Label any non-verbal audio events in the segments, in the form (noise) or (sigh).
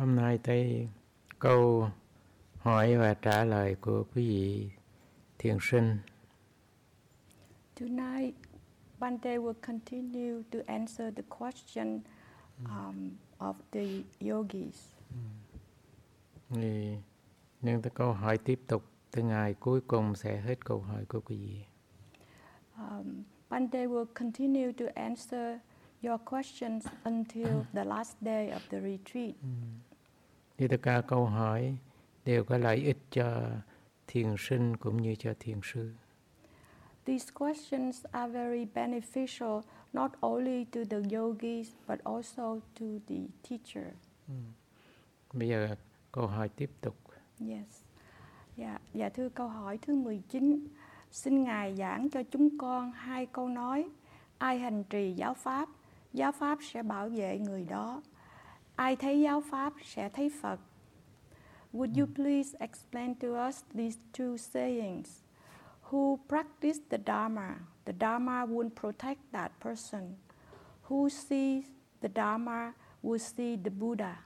Hôm nay tới câu hỏi và trả lời của quý vị thiền sinh. Tonight, Bante will continue to answer the question um, of the yogis. Thì nhưng tới câu hỏi tiếp tục tới ngày cuối cùng sẽ hết câu hỏi của quý vị. Um, Bante will continue to answer your questions until the last day of the retreat. Thì tất cả câu hỏi đều có lợi ích cho thiền sinh cũng như cho thiền sư. These questions are very beneficial not only to the yogis but also to the teacher. Bây giờ câu hỏi tiếp tục. Yes. Dạ, dạ thưa câu hỏi thứ 19. Xin Ngài giảng cho chúng con hai câu nói. Ai hành trì giáo pháp, giáo pháp sẽ bảo vệ người đó. Ai thấy giáo pháp sẽ thấy Phật. Would you please explain to us these two sayings? Who practice the Dharma, the Dharma will protect that person. Who sees the Dharma will see the Buddha.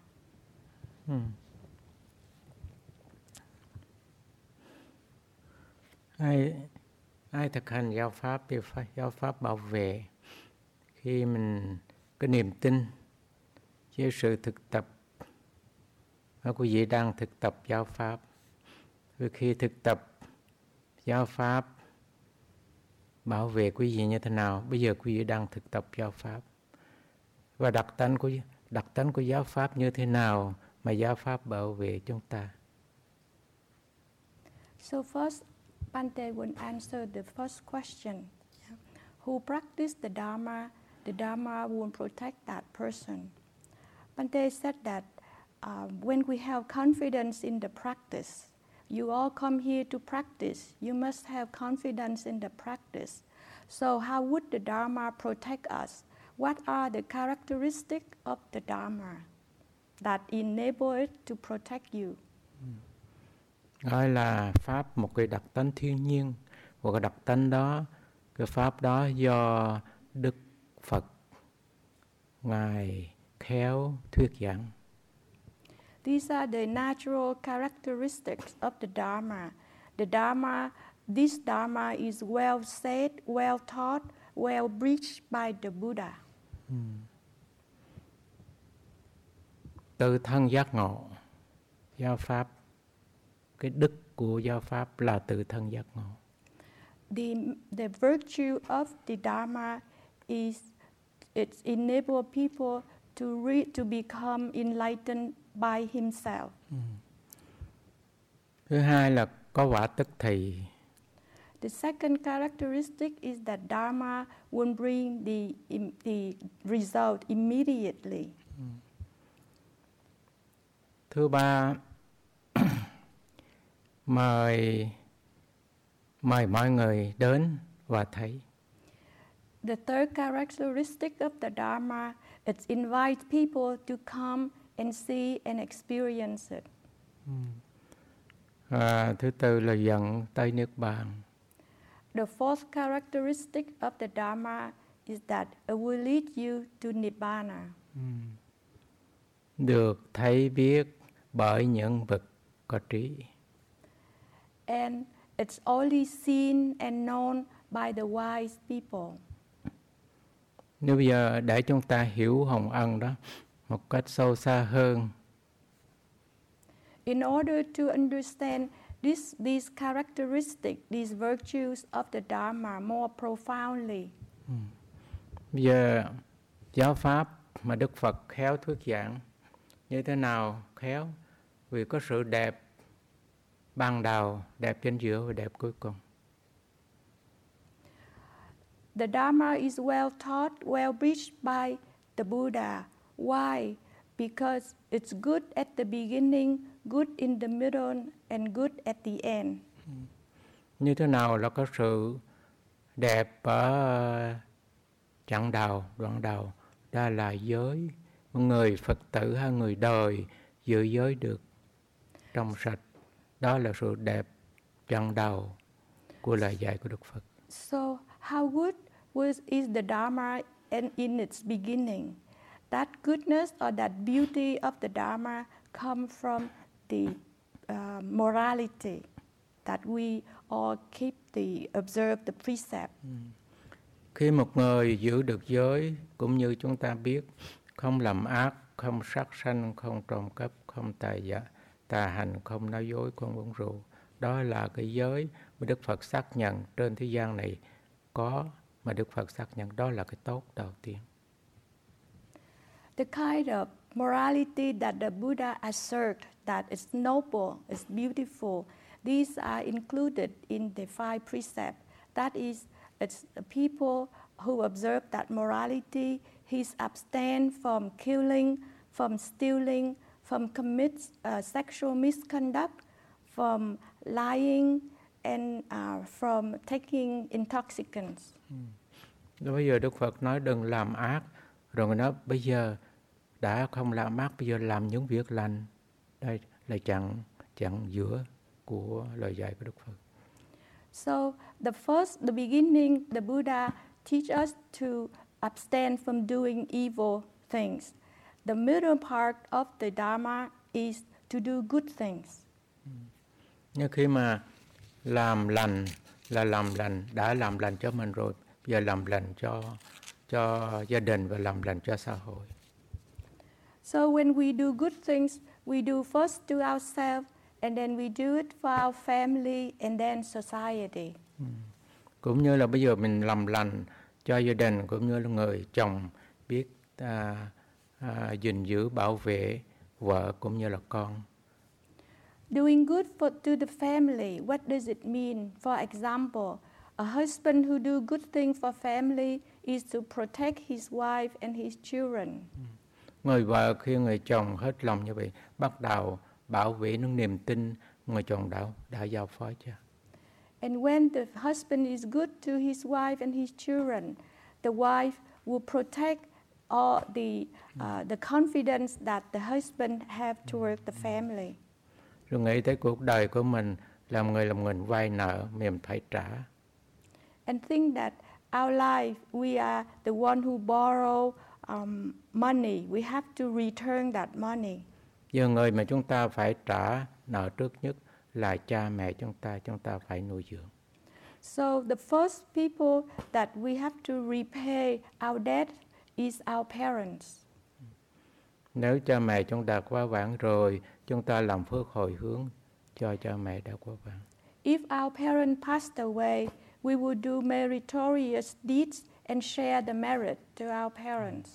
Ừ. ai ai thực hành giáo pháp thì giáo pháp bảo vệ khi mình có niềm tin với sự thực tập. Và quý vị đang thực tập giáo pháp. Vì khi thực tập giáo pháp bảo vệ quý vị như thế nào? Bây giờ quý vị đang thực tập giáo pháp. Và đặc tánh của đặc tánh của giáo pháp như thế nào mà giáo pháp bảo vệ chúng ta? So first, Pante will answer the first question. Who practice the Dharma, the Dharma will protect that person. Bante said that uh, when we have confidence in the practice, you all come here to practice, you must have confidence in the practice. So how would the Dharma protect us? What are the characteristics of the Dharma that enable it to protect you? Hmm. gọi là pháp một cái đặc tánh thiên nhiên và cái đặc tánh đó cái pháp đó do đức phật ngài khéo thuyết giảng These are the natural characteristics of the Dharma. The Dharma, this Dharma is well said, well taught, well preached by the Buddha. tự thân giác ngộ giáo pháp cái đức của giáo pháp là tự thân giác ngộ The, the virtue of the Dharma is it enable people to re, to become enlightened by himself. thứ hai là có quả tức thì The second characteristic is that Dharma will bring the, the result immediately. thứ ba (coughs) mời mời mọi người đến và thấy The third characteristic of the Dharma is invite people to come and see and experience it. và thứ tư là dẫn tới nước bàn The fourth characteristic of the Dharma is that it will lead you to Nibbana. được thấy biết bởi những vật có trí And it's only seen and known by the wise people. Nếu bây giờ để chúng ta hiểu hồng ân đó một cách sâu xa hơn. In order to understand this, these characteristics, these virtues of the Dharma more profoundly, bây giờ giáo pháp mà đức phật khéo thuyết giảng như thế nào khéo? Vì có sự đẹp ban đầu đẹp trên giữa và đẹp cuối cùng the Dharma is well taught, well preached by the Buddha. Why? Because it's good at the beginning, good in the middle, and good at the end. như thế nào là có sự đẹp ở chặng đầu đoạn đầu đó là giới người phật tử hay người đời giữ giới được trong sạch đó là sự đẹp chặng đầu của lời dạy của đức phật So, how good was, is the Dharma in, in its beginning? That goodness or that beauty of the Dharma come from the uh, morality that we all keep the observe the precept. Ừ. Khi một người giữ được giới cũng như chúng ta biết không làm ác, không sát sanh, không trộm cắp, không tà dạ, tà hành, không nói dối, không uống rượu. Đó là cái giới mà Đức Phật xác nhận trên thế gian này có mà Đức Phật xác nhận đó là cái tốt đầu tiên. The kind of morality that the Buddha assert that is noble, is beautiful, these are included in the five precepts. That is, it's people who observe that morality, he's abstain from killing, from stealing, from commit uh, sexual misconduct, from lying, and uh, from taking intoxicants. Rồi bây giờ Đức Phật nói đừng làm ác, rồi Ngài nói bây giờ đã không làm ác, bây giờ làm những việc lành. Đây là chặng chặng giữa của lời dạy của Đức Phật. So the first, the beginning, the Buddha teach us to abstain from doing evil things. The middle part of the Dharma is to do good things. Nhưng khi mà làm lành là làm lành, đã làm lành cho mình rồi, giờ làm lành cho cho gia đình và làm lành cho xã hội. So when we do good things, we do first to ourselves, and then we do it for our family, and then society. Cũng như là bây giờ mình làm lành cho gia đình cũng như là người chồng biết à, à, gìn giữ bảo vệ vợ cũng như là con. Doing good for, to the family, what does it mean? For example, a husband who do good thing for family is to protect his wife and his children. Người vợ khi người chồng hết lòng như vậy bắt đầu bảo vệ những niềm tin người chồng đã đã giao phó cho. And when the husband is good to his wife and his children, the wife will protect all the, uh, the confidence that the husband have toward the family. Rồi nghĩ tới cuộc đời của mình làm người làm người vay nợ mình phải trả. And think that our life, we are the one who borrow um, money. We have to return that money. Giờ người mà chúng ta phải trả nợ trước nhất là cha mẹ chúng ta, chúng ta phải nuôi dưỡng. So the first people that we have to repay our debt is our parents. Nếu cha mẹ chúng ta quá vãng rồi, chúng ta làm phước hồi hướng cho cha mẹ đã quá vãng. If our parent passed away, we will do meritorious deeds and share the merit to our parents.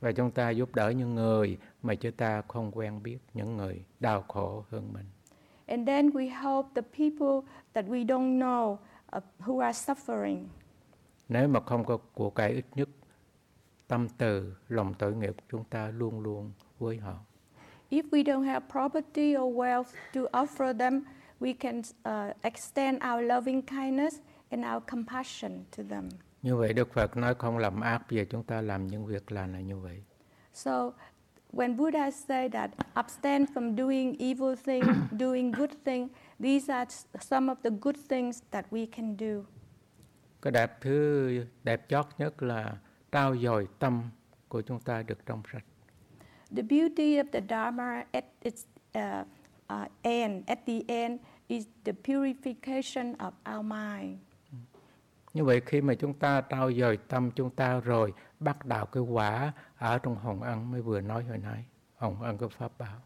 Và chúng ta giúp đỡ những người mà chúng ta không quen biết, những người đau khổ hơn mình. And then we help the people that we don't know uh, who are suffering. Nếu mà không có của cải ít nhất, tâm từ, lòng tội nghiệp chúng ta luôn luôn với họ. If we don't have property or wealth to offer them, we can uh, extend our loving kindness and our compassion to them. Như vậy Đức Phật nói không làm ác, bây giờ chúng ta làm những việc lành là như vậy. So when Buddha say that abstain from doing evil thing, (coughs) doing good thing, these are some of the good things that we can do. Cái đẹp thứ đẹp chót nhất là trao dồi tâm của chúng ta được trong sạch. The beauty of the Dharma at its uh, uh, end, at the end, is the purification of our mind. Như vậy khi mà chúng ta trao dồi tâm chúng ta rồi bắt đầu cái quả ở trong hồng ân mới vừa nói hồi nãy, hồng ân của Pháp Bảo.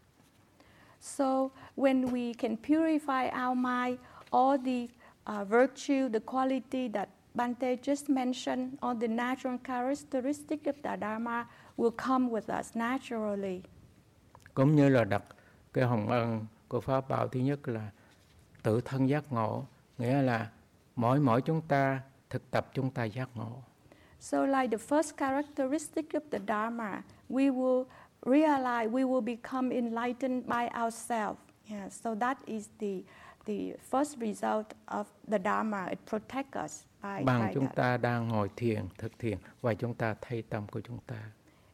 So when we can purify our mind, all the uh, virtue, the quality that Bante just mentioned, all the natural characteristic of the Dharma will come with us naturally. Cũng như là đặt cái hồng ân của Pháp Bảo thứ nhất là tự thân giác ngộ, nghĩa là mỗi mỗi chúng ta thực tập chúng ta giác ngộ. So like the first characteristic of the Dharma, we will realize, we will become enlightened by ourselves. Yeah, so that is the, the first result of the Dharma. It protects us Bằng chúng ta đang ngồi thiền, thực thiền và chúng ta thay tâm của chúng ta.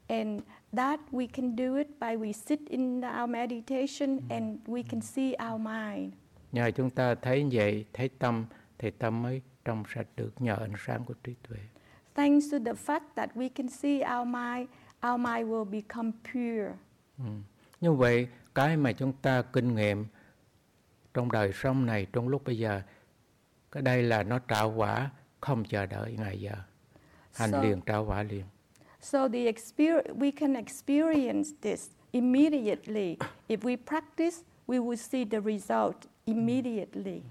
And that we can do it by we sit in our meditation and we can see our mind. Nhờ chúng ta thấy vậy, thấy tâm thì tâm mới trong sạch được nhờ ánh sáng của trí tuệ. Thanks to the fact that we can see our mind, our mind will become pure. Ừ. Như vậy cái mà chúng ta kinh nghiệm trong đời sống này trong lúc bây giờ cái đây là nó trả quả không chờ đợi ngày giờ hành So- liền trả quả liền So the experience, we can experience this immediately. If we practice, we will see the result immediately.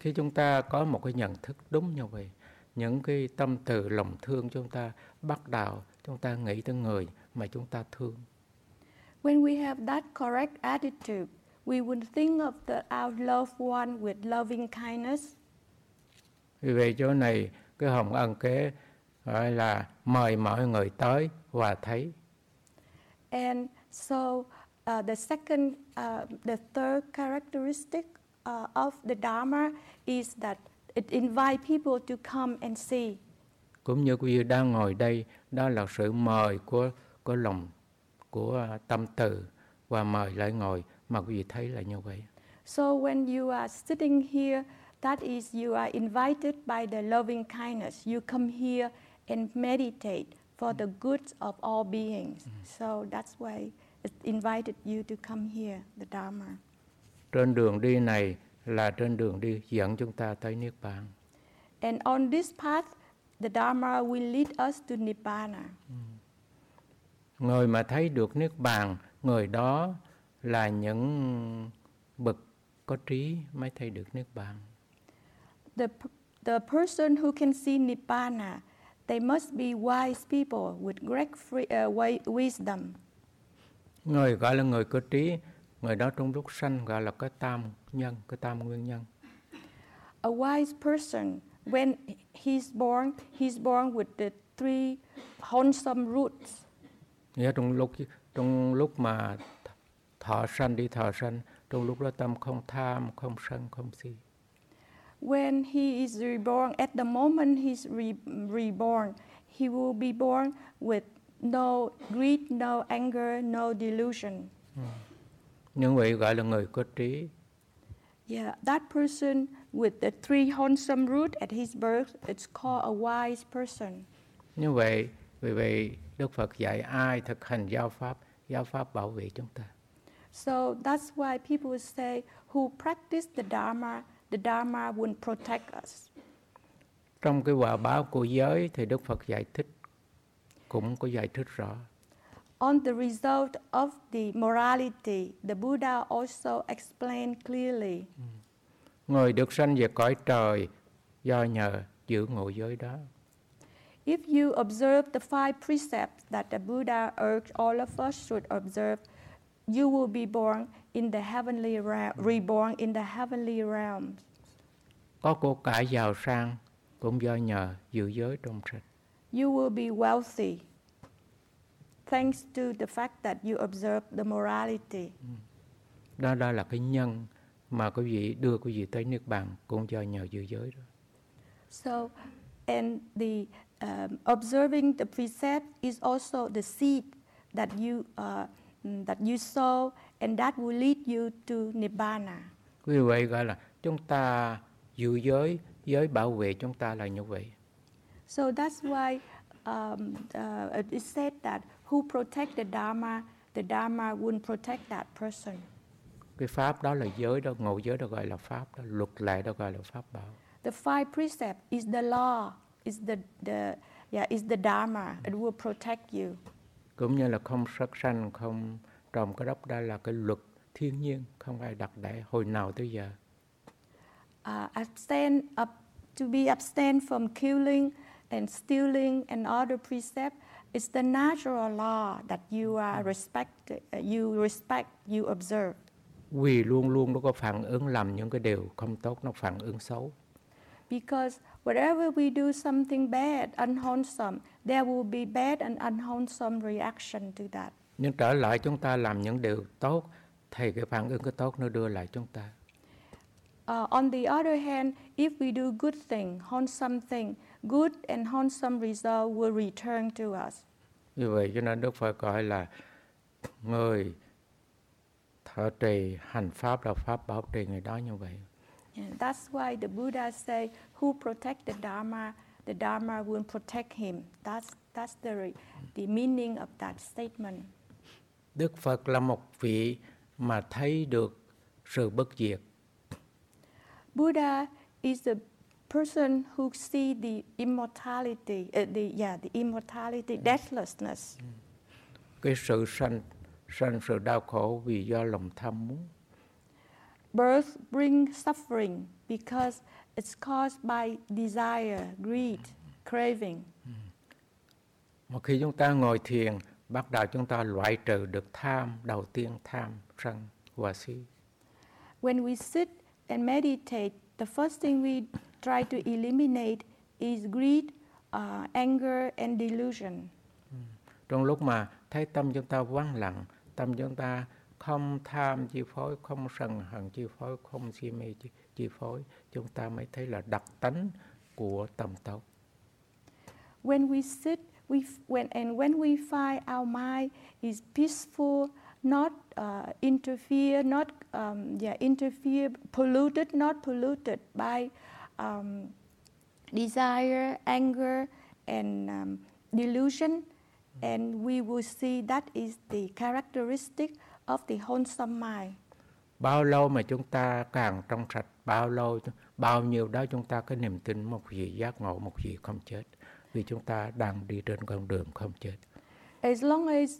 khi chúng ta có một cái nhận thức đúng như vậy những cái tâm từ lòng thương chúng ta bắt đầu chúng ta nghĩ tới người mà chúng ta thương When we have that correct attitude, we will think of the, our loved one with loving kindness. Vì vậy chỗ này cái hồng ân kế gọi là mời mọi người tới và thấy And so uh, the second, uh, the third characteristic uh, of the Dharma is that it invites people to come and see. cũng như quý vị đang ngồi đây đó là sự mời của của lòng của tâm từ và mời lại ngồi mà quý vị thấy là như vậy So when you are sitting here, that is, you are invited by the loving kindness. You come here and meditate for the good of all beings. So that's why it invited you to come here, the Dharma. trên đường đi này là trên đường đi dẫn chúng ta tới niết bàn And on this path, the Dharma will lead us to Nibbana. người mà thấy được niết bàn người đó là những bậc có trí mới thấy được niết bàn The, the person who can see Nibbana, they must be wise people with great free, uh, wi- wisdom. người gọi là người có trí người đó trong lúc sanh gọi là cái tam nhân cái tam nguyên nhân A wise person, when he's born, he's born with the three wholesome roots. nghĩa trong lúc trong lúc mà thọ sanh đi thọ sanh trong lúc đó tâm không tham không sân không si When he is reborn, at the moment he's re- reborn, he will be born with no greed, no anger, no delusion. Hmm. như vậy gọi là người có trí Yeah, that person with the three wholesome root at his birth, it's called a wise person. như vậy vì vậy đức phật dạy ai thực hành giáo pháp giáo pháp bảo vệ chúng ta So that's why people say, who practice the Dharma, the Dharma will protect us. trong cái quả báo của giới thì đức phật giải thích cũng có giải thích rõ On the result of the morality, the Buddha also explained clearly. người được sanh về cõi trời do nhờ giữ ngộ giới đó If you observe the five precepts that the Buddha urged all of us should observe, you will be born in the heavenly realm, reborn in the heavenly realms. có của cải giàu sang cũng do nhờ giữ giới trong sạch You will be wealthy thanks to the fact that you observe the morality. đó đó là cái nhân mà quý vị đưa quý vị tới niết bàn cũng do nhờ giữ giới đó So, and the um, observing the precept is also the seed that you uh, that you sow, and that will lead you to nibbana. vì vậy gọi là chúng ta giữ giới giới bảo vệ chúng ta là như vậy So that's why um, uh, it said that who protect the dharma, the dharma will protect that person. cái pháp đó là giới đó ngộ giới đó gọi là pháp đó luật lệ đó gọi là pháp bảo The five precepts is the law, is the, the yeah, is the dharma. It will protect you. cũng như là không sát sanh không trồng cái đất đó là cái luật thiên nhiên không ai đặt để hồi nào tới giờ. Uh, abstain up to be abstain from killing and stealing and other precepts is the natural law that you are respect uh, you respect you observe. Vì luôn luôn nó có phản ứng làm những cái điều không tốt nó phản ứng xấu. Because wherever we do something bad unwholesome there will be bad and unwholesome reaction to that nhưng trở lại chúng ta làm những điều tốt thì cái phản ứng cái tốt nó đưa lại chúng ta Uh, on the other hand, if we do good thing, wholesome thing, good and wholesome result will return to us. như vậy cho nên đức phật gọi là người thọ trì hành pháp là pháp bảo trì người đó như vậy And that's why the Buddha say, who protect the Dharma, the Dharma will protect him. That's, that's the, the meaning of that statement. Đức phật là một vị mà thấy được sự bất diệt. Buddha is the person who see the immortality, uh, the yeah, the immortality, deathlessness. Cái sự sanh sanh sự đau khổ vì do lòng tham muốn. Birth brings suffering because it's caused by desire, greed, craving. Mà khi chúng ta ngồi thiền, bắt đầu chúng ta loại trừ được tham, đầu tiên tham, sân và si. When we sit and meditate, the first thing we try to eliminate is greed, uh, anger, and delusion. Trong lúc mà thấy tâm chúng ta vắng lặng, tâm chúng ta không tham chi phối, không sân hận chi phối, không si mê chi, chi phối, chúng ta mới thấy là đặc tánh của tâm tốt. When we sit, we f- when and when we find our mind is peaceful, not uh, interfere, not um, yeah interfere, polluted, not polluted by um, desire, anger, and um, delusion, and we will see that is the characteristic of the wholesome mind. Bao lâu mà chúng ta càng trong sạch, bao lâu, bao nhiêu đó chúng ta có niềm tin một vị giác ngộ, một vị không chết. Vì chúng ta đang đi trên con đường không chết. As long as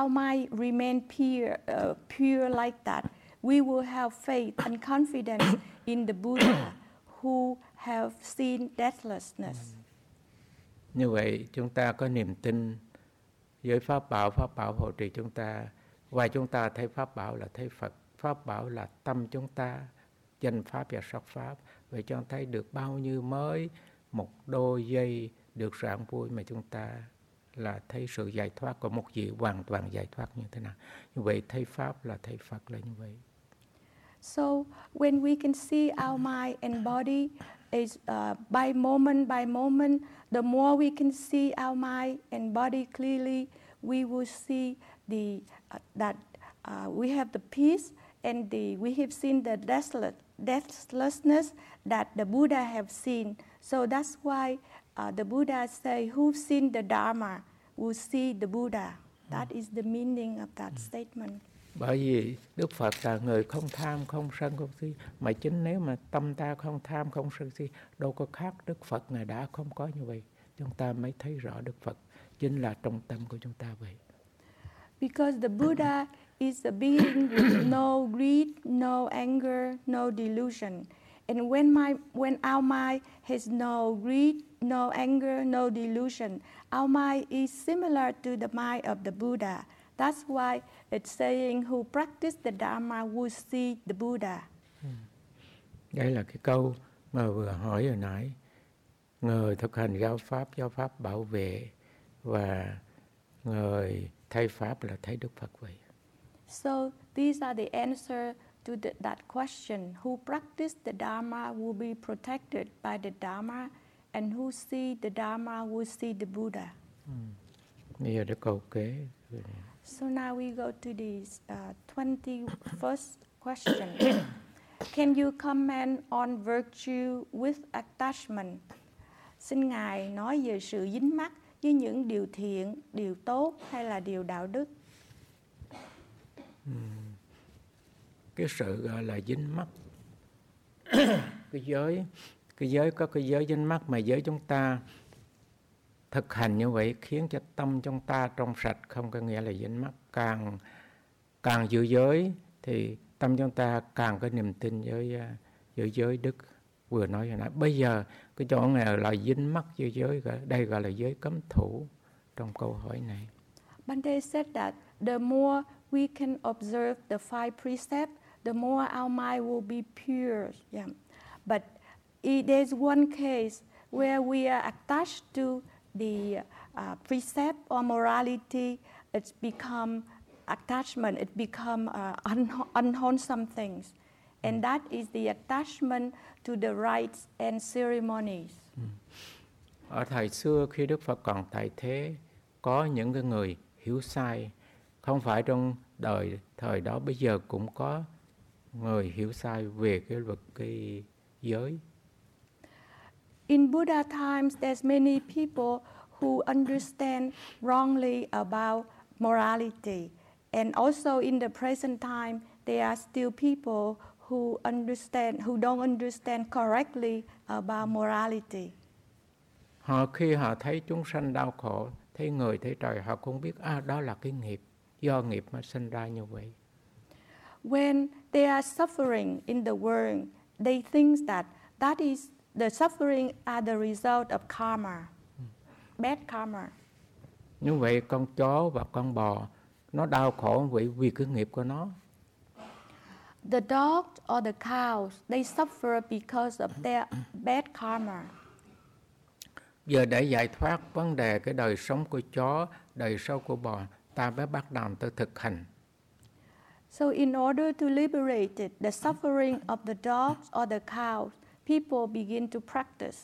our mind remain pure, uh, pure like that, we will have faith and confidence in the Buddha who have seen deathlessness. Như vậy chúng ta có niềm tin với Pháp Bảo, Pháp Bảo hộ trì chúng ta. Và chúng ta thấy Pháp Bảo là thấy Phật, Pháp Bảo là tâm chúng ta, danh Pháp và sắc Pháp. Vậy cho thấy được bao nhiêu mới một đôi giây được rạng vui mà chúng ta là thấy sự giải thoát của một vị hoàn toàn giải thoát như thế nào. Như vậy thấy Pháp là thấy Phật là như vậy. So when we can see our mind and body is uh, by moment by moment, the more we can see our mind and body clearly, we will see the uh, that uh, we have the peace and the we have seen the desolate deathlessness that the Buddha have seen. So that's why uh, the Buddha say, "Who've seen the Dharma will see the Buddha." That is the meaning of that statement. Bởi vì Đức Phật là người không tham, không sân, không si. Mà chính nếu mà tâm ta không tham, không sân si, đâu có khác Đức Phật Ngài đã không có như vậy. Chúng ta mới thấy rõ Đức Phật chính là trong tâm của chúng ta vậy. Because the Buddha is a being with no greed, no anger, no delusion. And when, my, when our mind has no greed, no anger, no delusion, our mind is similar to the mind of the Buddha. That's why it's saying, who practice the Dharma will see the Buddha. Hmm. Đây là cái câu mà vừa hỏi hồi nãy. Người thực hành giáo Pháp, giáo Pháp bảo vệ và người thay Pháp là thấy Đức Phật vậy. So these are the answer to the, that question. Who practice the Dharma will be protected by the Dharma, and who see the Dharma will see the Buddha. Bây giờ đến câu kế. So now we go to the uh, 21st question. (coughs) Can you comment on virtue with attachment? Xin Ngài nói về sự dính mắc với những điều thiện, điều tốt hay là điều đạo đức. Cái sự gọi là dính mắc. (coughs) cái giới, cái giới có cái giới dính mắc mà giới chúng ta thực hành như vậy khiến cho tâm chúng ta trong sạch không có nghĩa là dính mắc. Càng càng giữ giới thì tâm chúng ta càng có niềm tin với à, với giữ giới đức. Vừa nói hồi nãy bây giờ cái chỗ này là dính mắc giữ giới gọi- đây gọi là giới cấm thủ trong câu hỏi này. Bante said that the more we can observe the five precepts, the more our mind will be pure. Yeah. But there's one case where we are attached to the uh, precept or morality. It's become attachment. It become uh, unwholesome things, and that is the attachment to the rites and ceremonies. ở thời xưa khi Đức Phật còn tại thế có những cái người hiểu sai không phải trong đời thời đó bây giờ cũng có người hiểu sai về cái luật cái giới In Buddha times, there's many people who understand wrongly about morality. And also in the present time, there are still people who understand, who don't understand correctly about morality. Họ khi họ thấy chúng sanh đau khổ, thấy người, thấy trời, họ cũng biết à đó là cái nghiệp, do nghiệp mà sinh ra như vậy. When they are suffering in the world, they think that that is the suffering are the result of karma, bad karma. Như vậy con chó và con bò nó đau khổ vì vì cái nghiệp của nó. The dogs or the cows, they suffer because of their bad karma. Giờ để giải thoát vấn đề cái đời sống của chó, đời sống của bò, ta mới bắt đầu tới thực hành. So in order to liberate it, the suffering of the dogs or the cows, people begin to practice.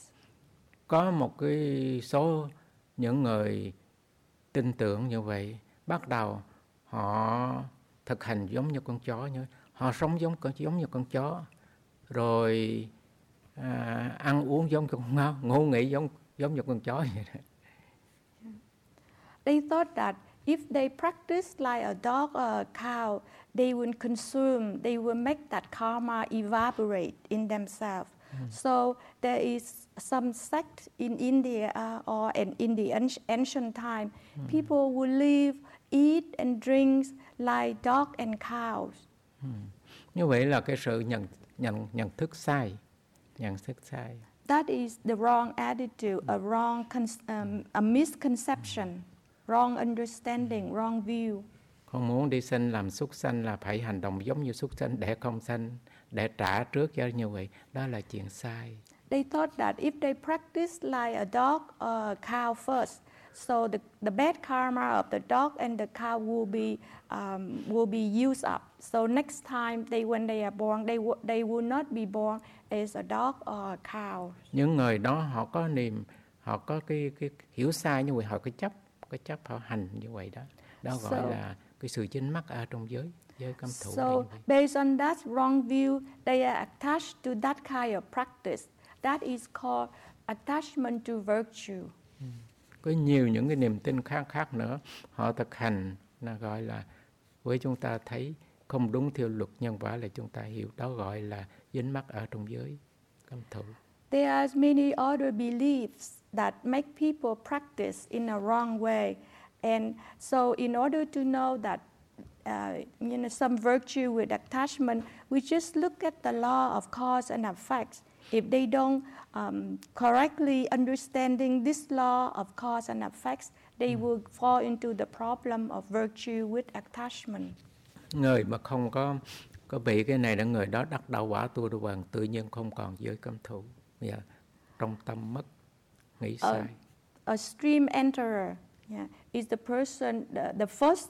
Có một cái số những người tin tưởng như vậy, bắt đầu họ thực hành giống như con chó như họ sống giống con giống như con chó rồi à, ăn uống giống con ngao ngủ nghỉ giống giống như con chó vậy. They thought that if they practice like a dog or a cow, they will consume, they will make that karma evaporate in themselves. Mm. So there is some sect in India uh, or in, in the ancient time, mm. people would live, eat and drink like dog and cows. Mm. Như vậy là cái sự nhận nhận nhận thức sai, nhận thức sai. That is the wrong attitude, a wrong um, a misconception, wrong understanding, wrong view. Con muốn đi sinh làm súc sanh là phải hành động giống như súc sanh để không sanh, để trả trước cho như vậy. Đó là chuyện sai. They thought that if they practice like a dog or a cow first, so the, the bad karma of the dog and the cow will be um, will be used up. So next time they when they are born, they they will not be born as a dog or a cow. Những người đó họ có niềm, họ có cái cái hiểu sai như vậy, họ có chấp, có chấp họ hành như vậy đó. Đó gọi so, là cái sự chính mắc ở trong giới giới cấm thủ. So based on that wrong view, they are attached to that kind of practice. That is called attachment to virtue. Ừ. Có nhiều những cái niềm tin khác khác nữa, họ thực hành là gọi là với chúng ta thấy không đúng theo luật nhân quả là chúng ta hiểu đó gọi là dính mắc ở trong giới cấm thủ. There are many other beliefs that make people practice in a wrong way. And so in order to know that uh, you know, some virtue with attachment, we just look at the law of cause and effects. If they don't um, correctly understanding this law of cause and effects, they will fall into the problem of virtue with attachment. người mà không có có bị cái này là người đó đắc đạo quả tu đồ hoàng tự nhiên không còn giới cấm thủ yeah. Dạ, trong tâm mất nghĩ sai a, a stream enterer yeah, is the person the, the first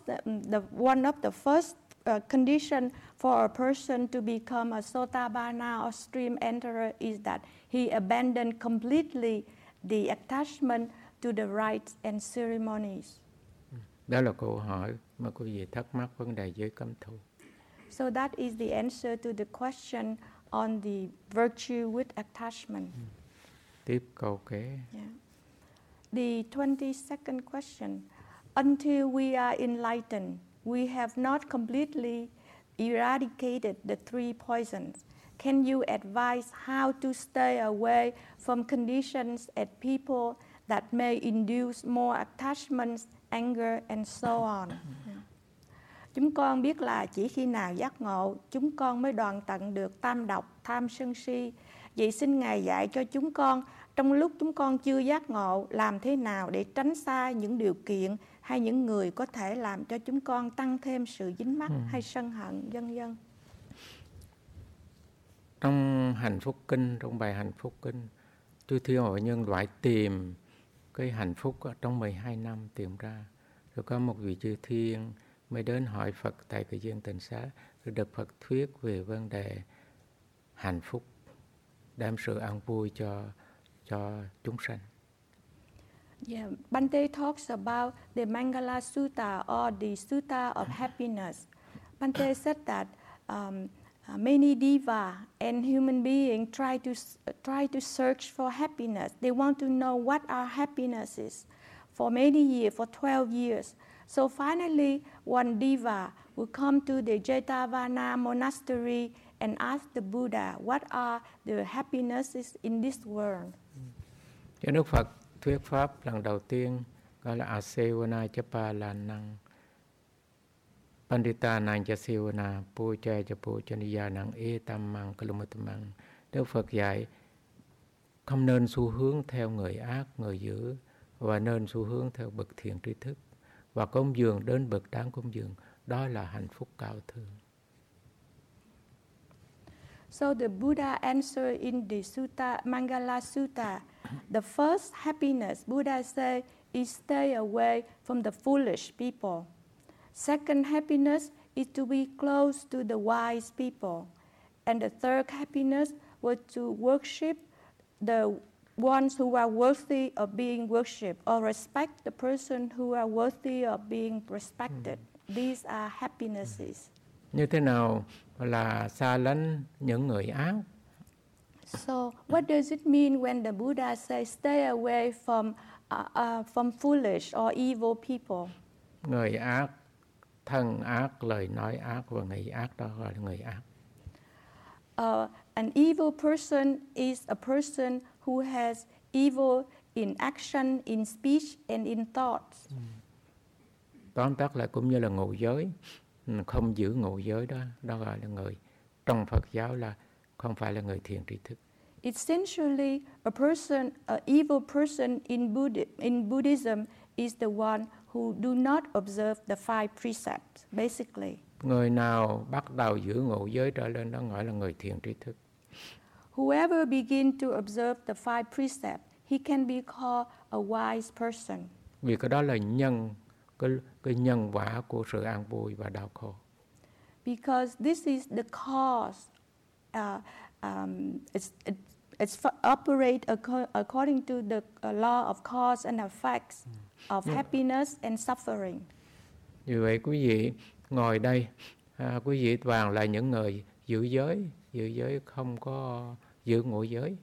the one of the first uh, condition for a person to become a sotabana or stream enterer is that he abandoned completely the attachment to the rites and ceremonies. Đó là câu hỏi mà quý vị thắc mắc vấn đề giới cấm thủ. So that is the answer to the question on the virtue with attachment. Ừ. Tiếp câu kế. Yeah. The 22nd question. Until we are enlightened, we have not completely eradicated the three poisons. Can you advise how to stay away from conditions and people that may induce more attachments anger and so on. (coughs) Chúng con biết là chỉ khi nào giác ngộ, chúng con mới đoàn tận được tam độc, tham sân si. Vậy xin Ngài dạy cho chúng con trong lúc chúng con chưa giác ngộ làm thế nào để tránh xa những điều kiện hay những người có thể làm cho chúng con tăng thêm sự dính mắc ừ. hay sân hận vân vân. Trong hạnh phúc kinh, trong bài hạnh phúc kinh, tôi thiên hội nhân loại tìm cái hạnh phúc trong 12 năm tìm ra rồi có một vị chư thiên mới đến hỏi Phật tại cái duyên tình xá rồi được Phật thuyết về vấn đề hạnh phúc đem sự an vui cho cho chúng sanh. Yeah, Bante talks about the Mangala Sutta or the Sutta of happiness. Bante said that um, uh, many diva and human beings try to try to search for happiness. They want to know what our happiness is for many years, for 12 years. So finally, one diva will come to the Jetavana monastery and ask the Buddha, what are the happinesses in this world? Cho Đức Phật thuyết pháp lần đầu tiên gọi là Asevana Chapa là năng Pandita năng cha Puja cha Puchaniya năng E Tam Mang Kalumatamang Đức Phật dạy không nên xu hướng theo người ác, người dữ và nên xu hướng theo bậc thiện tri thức và cúng dường đến bậc đáng cúng dường đó là hạnh phúc cao thượng. So the Buddha answered in the Sutta Mangala Sutta, the first happiness Buddha said is stay away from the foolish people. Second happiness is to be close to the wise people. And the third happiness was to worship the ones who are worthy of being worshipped or respect the person who are worthy of being respected. Mm. These are happinesses. Như thế nào là xa lánh những người ác? So, what does it mean when the Buddha says stay away from uh, uh, from foolish or evil people? Người ác, thân ác, lời nói ác và nghĩ ác đó gọi là người ác. Uh, an evil person is a person who has evil in action, in speech and in thoughts. Tóm tắt lại cũng như là ngụ giới, không giữ ngụ giới đó, đó gọi là người trong Phật giáo là không phải là người thiền tri thức. Essentially, a person, an evil person in, Buddha, in Buddhism is the one who do not observe the five precepts, basically. Người nào bắt đầu giữ ngụ giới trở lên đó gọi là người thiền tri thức. Whoever begin to observe the five precepts, he can be called a wise person. Vì cái đó là nhân cái cái nhân quả của sự an vui và đau khổ. Because this is the cause. Uh, um, it's, it, it's operate according to the uh, law of cause and effects of yeah. happiness and suffering. Như vậy quý vị ngồi đây, à, quý vị toàn là những người giữ giới, giữ giới không có giữ ngũ giới.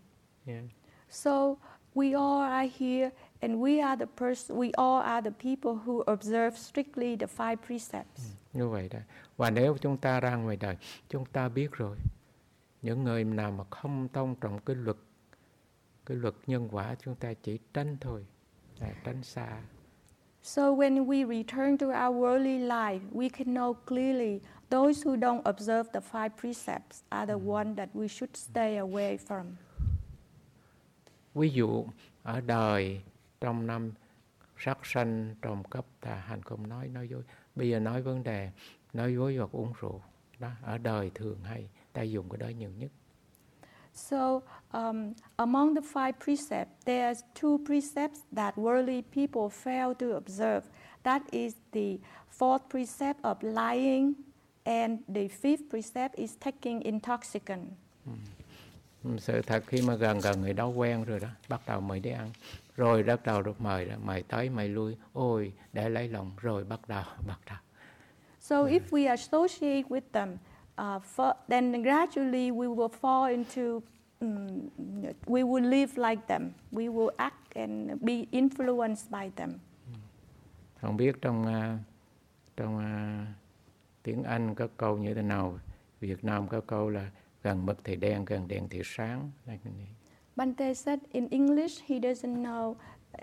Yeah. So we all are here and we are the person we all are the people who observe strictly the five precepts. Như vậy đó. Và nếu chúng ta ra ngoài đời, chúng ta biết rồi. Những người nào mà không tôn trọng cái luật cái luật nhân quả chúng ta chỉ tránh thôi, à, tránh xa. So when we return to our worldly life, we can know clearly those who don't observe the five precepts are the one that we should stay away from. Ví dụ ở đời trong năm sát sanh trộm cắp tà hành không nói nói dối. Bây giờ nói vấn đề nói dối hoặc uống rượu. Đó, ở đời thường hay ta dùng cái đó nhiều nhất. So, um, among the five precepts, there's two precepts that worldly people fail to observe. That is the fourth precept of lying, and the fifth precept is taking intoxicant. Ừ. Sự thật khi mà gần gần người đó quen rồi đó, bắt đầu mời đi ăn, rồi bắt đầu được mời đó, mời tới mời lui, ôi để lấy lòng, rồi bắt đầu (laughs) bắt đầu. So if we associate with them, uh, for, then gradually we will fall into, um, we will live like them. We will act and be influenced by them. Không biết trong uh, trong uh, tiếng Anh có câu như thế nào, Việt Nam có câu là gần mực thì đen, gần đèn thì sáng. Bante said in English he doesn't know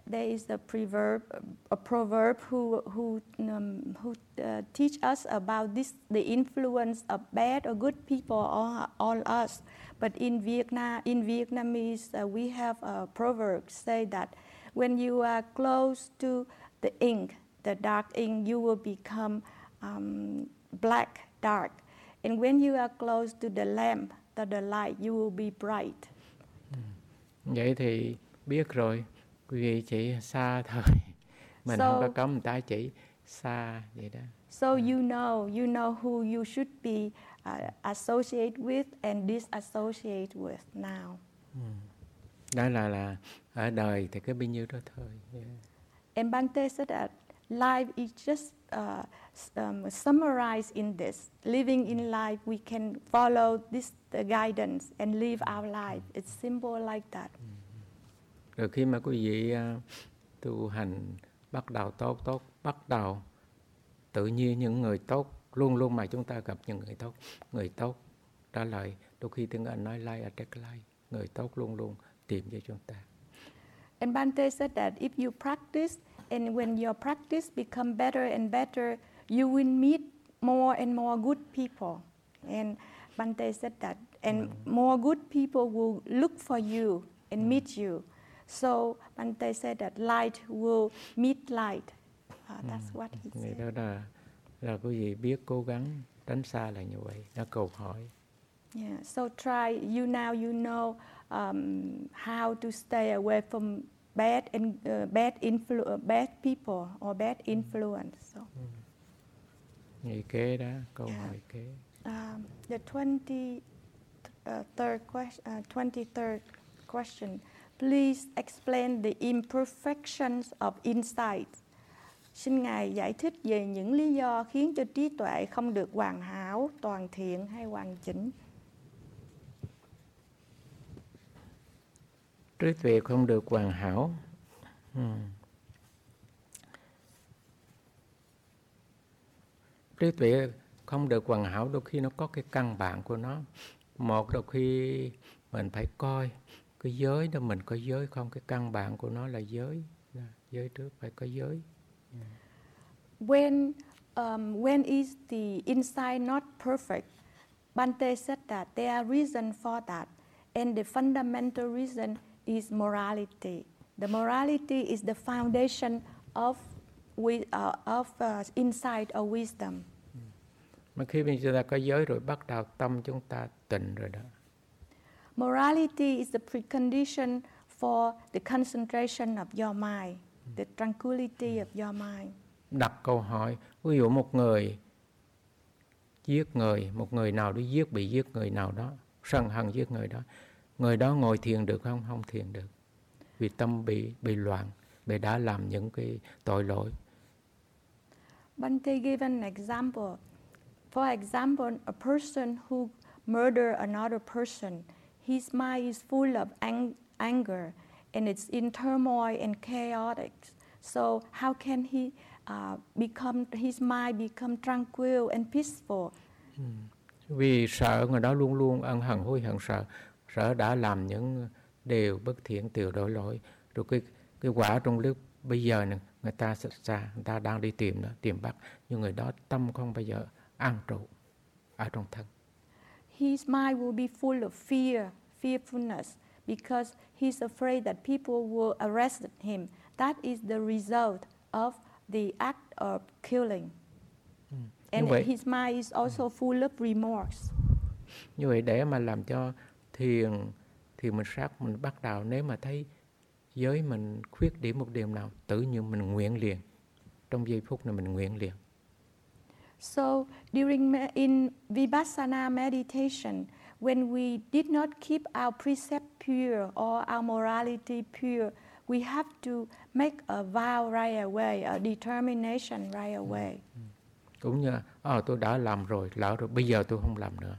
there is a proverb, a proverb who who um, who uh, teach us about this the influence of bad or good people on all us. But in Vietnam, in Vietnamese, uh, we have a proverb say that when you are close to the ink, the dark ink, you will become um, black, dark, and when you are close to the lamp, the, the light, you will be bright. Vậy thì biết rồi. quý vị chỉ xa thôi (laughs) mình so, không có cấm người ta chỉ xa vậy đó so you know you know who you should be uh, associate with and disassociate with now ừ. đó là là ở đời thì cái bao nhiêu đó thôi yeah. and Bante said that life is just uh, um, summarized in this living in life we can follow this the guidance and live our life. It's simple like that. Rồi khi mà quý vị uh, tu hành bắt đầu tốt tốt bắt đầu tự nhiên những người tốt luôn luôn mà chúng ta gặp những người tốt người tốt trả lời. Đôi khi tiếng Anh nói like attract like người tốt luôn luôn tìm cho chúng ta. And Bante said that if you practice and when your practice become better and better, you will meet more and more good people. And Bante said that, and more good people will look for you and meet you. So Bante said that light will meet light. Uh, that's what he said. Đó là, là quý vị biết cố gắng tránh xa là như vậy. Nó câu hỏi. Yeah. So try. You now you know um, how to stay away from bad and uh, bad influ- uh, bad people or bad influence. So. Mm. Kế đó, câu yeah. hỏi kế. Um, the 20 uh, third question, uh, 23rd question. Please explain the imperfections of insight. Xin Ngài giải thích về những lý do khiến cho trí tuệ không được hoàn hảo, toàn thiện hay hoàn chỉnh. Trí tuệ không được hoàn hảo. Hmm. Trí tuệ không được hoàn hảo đôi khi nó có cái căn bản của nó. Một đôi khi mình phải coi cái giới đó mình có giới không? Cái căn bản của nó là giới. Dạ, giới trước phải có giới. When um, when is the inside not perfect? Bante said that there are reasons for that and the fundamental reason is morality. The morality is the foundation of with, uh, of uh, insight or wisdom mà khi mình chúng ta có giới rồi bắt đầu tâm chúng ta tịnh rồi đó Morality is the precondition for the concentration of your mind, the tranquility of your mind. Đặt câu hỏi, ví dụ một người giết người, một người nào đó giết bị giết người nào đó, sân hận giết người đó, người đó ngồi thiền được không? Không thiền được, vì tâm bị bị loạn, bị đã làm những cái tội lỗi. But they give an example. For example, a person who murder another person his mind is full of ang- anger and it's in turmoil and chaotic. So how can he uh, become his mind become tranquil and peaceful? Hmm. Vì sợ người đó luôn luôn ăn hận hối hận sợ, sợ đã làm những điều bất thiện điều đổi lỗi. Rồi cái cái quả trong lúc bây giờ này, người ta sạch ra, người ta đang đi tìm đó, tìm bắt, nhưng người đó tâm không bao giờ an trụ ở trong thân his mind will be full of fear, fearfulness, because he's afraid that people will arrest him. That is the result of the act of killing. Mm. And vậy, his mind is also full of remorse. Như vậy để mà làm cho thiền thì mình sát mình bắt đầu nếu mà thấy giới mình khuyết điểm một điều nào tự nhiên mình nguyện liền trong giây phút này mình nguyện liền So during in vipassana meditation, when we did not keep our precept pure or our morality pure, we have to make a vow right away, a determination right away. Cũng như, oh, tôi đã làm rồi, lỡ rồi, bây giờ tôi không làm nữa.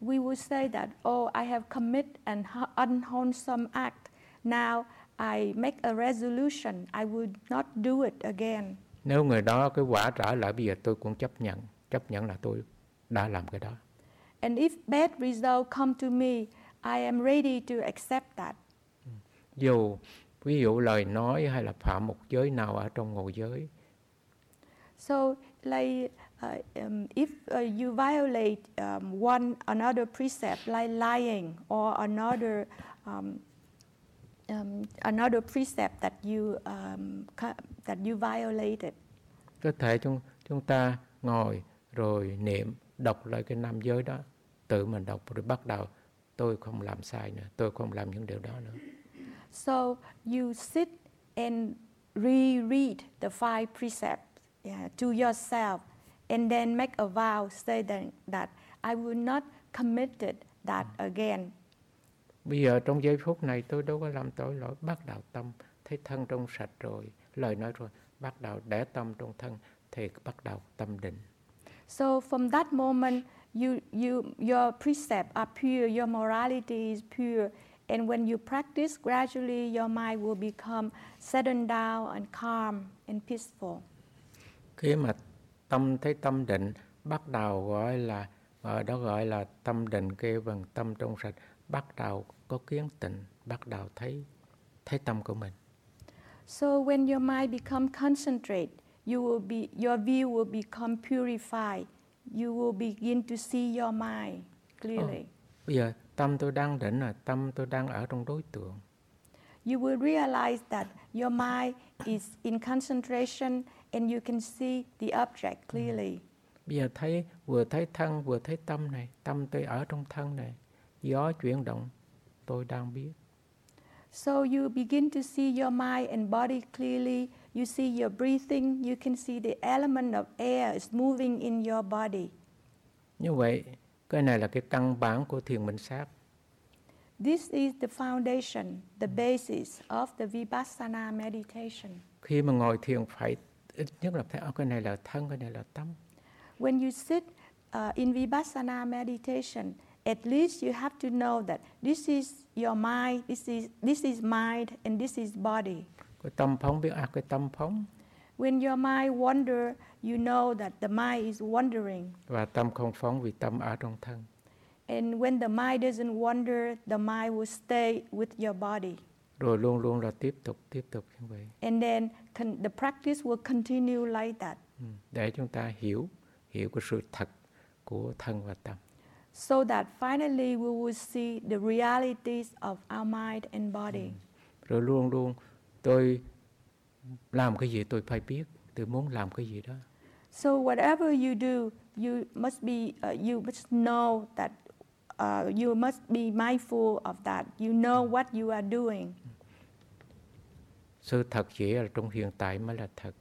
We would say that, oh, I have committed an unwholesome act. Now I make a resolution. I would not do it again. Nếu người đó cái quả trả lại bây giờ tôi cũng chấp nhận, chấp nhận là tôi đã làm cái đó. And if bad result come to me, I am ready to accept that. Dù ví dụ lời nói hay là phạm một giới nào ở trong ngộ giới. So like uh, um, if uh, you violate um, one another precept like lying or another um, um, another precept that you um, that you violated. Có thể chúng chúng ta ngồi rồi niệm đọc lại cái năm giới đó, tự mình đọc rồi bắt đầu tôi không làm sai nữa, tôi không làm những điều đó nữa. So you sit and reread the five precepts yeah, to yourself and then make a vow say that, that I will not commit that again Bây giờ trong giây phút này tôi đâu có làm tội lỗi, bắt đầu tâm thấy thân trong sạch rồi, lời nói rồi, bắt đầu để tâm trong thân thì bắt đầu tâm định. So from that moment you you your precepts are pure, your morality is pure and when you practice gradually your mind will become settled down and calm and peaceful. Khi mà tâm thấy tâm định bắt đầu gọi là ở đó gọi là tâm định kêu bằng tâm trong sạch bắt đầu có kiến tịnh bắt đầu thấy thấy tâm của mình So when your mind become concentrate, you will be your view will become purified. You will begin to see your mind clearly. Oh. Bây giờ tâm tôi đang định là tâm tôi đang ở trong đối tượng. You will realize that your mind is in concentration and you can see the object clearly. Bây giờ thấy vừa thấy thân vừa thấy tâm này, tâm tôi ở trong thân này, gió chuyển động, tôi đang biết. So you begin to see your mind and body clearly. You see your breathing. You can see the element of air is moving in your body. Như vậy, cái này là cái căn bản của thiền minh sát. This is the foundation, the basis of the vipassana meditation. Khi mà ngồi thiền phải ít nhất là thấy cái này là thân, cái này là tâm. When you sit uh, in vipassana meditation, at least you have to know that this is your mind, this is this is mind, and this is body. Cái tâm phóng biết à cái tâm phóng. When your mind wander, you know that the mind is wandering. Và tâm không phóng vì tâm ở trong thân. And when the mind doesn't wander, the mind will stay with your body. Rồi luôn luôn là tiếp tục tiếp tục như vậy. And then con- the practice will continue like that. Ừ, Để chúng ta hiểu hiểu cái sự thật của thân và tâm. So that finally we will see the realities of our mind and body. Rồi luôn luôn tôi làm cái gì tôi phải biết, tôi muốn làm cái gì đó. So whatever you do, you must be, uh, you must know that, uh, you must be mindful of that. You know what you are doing. Sự thật chỉ là trong hiện tại mới là thật.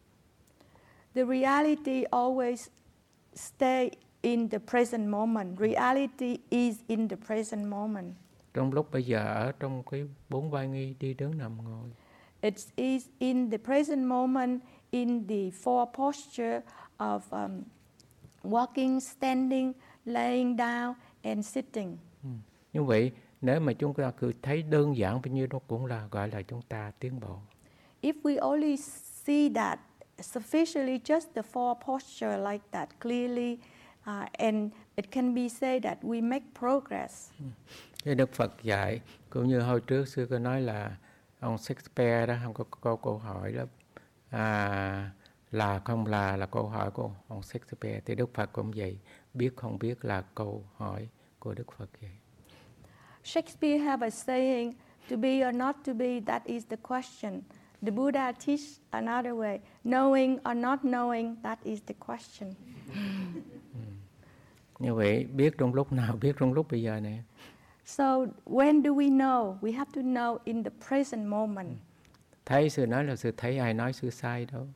The reality always stay in the present moment. Reality is in the present moment. Trong lúc bây giờ ở trong cái bốn vai nghi đi đứng nằm ngồi. It is in the present moment, in the four posture of um, walking, standing, laying down, and sitting. Ừ. Như vậy nếu mà chúng ta cứ thấy đơn giản bao nhiêu nó cũng là gọi là chúng ta tiến bộ. If we only see that sufficiently, just the four posture like that clearly, uh, and it can be said that we make progress. Cái Đức Phật dạy cũng như hồi trước sư có nói là ông Shakespeare đó không có câu câu hỏi đó à, là không là là câu hỏi của ông Shakespeare thì Đức Phật cũng vậy biết không biết là câu hỏi của Đức Phật vậy. Shakespeare have a saying, to be or not to be, that is the question. The Buddha teach another way, knowing or not knowing, that is the question. (laughs) Như vậy biết trong lúc nào (laughs) biết trong lúc bây giờ này So when do we know? We have to know in the present moment. thấy sự nói là sự thấy ai nói sự sai đâu.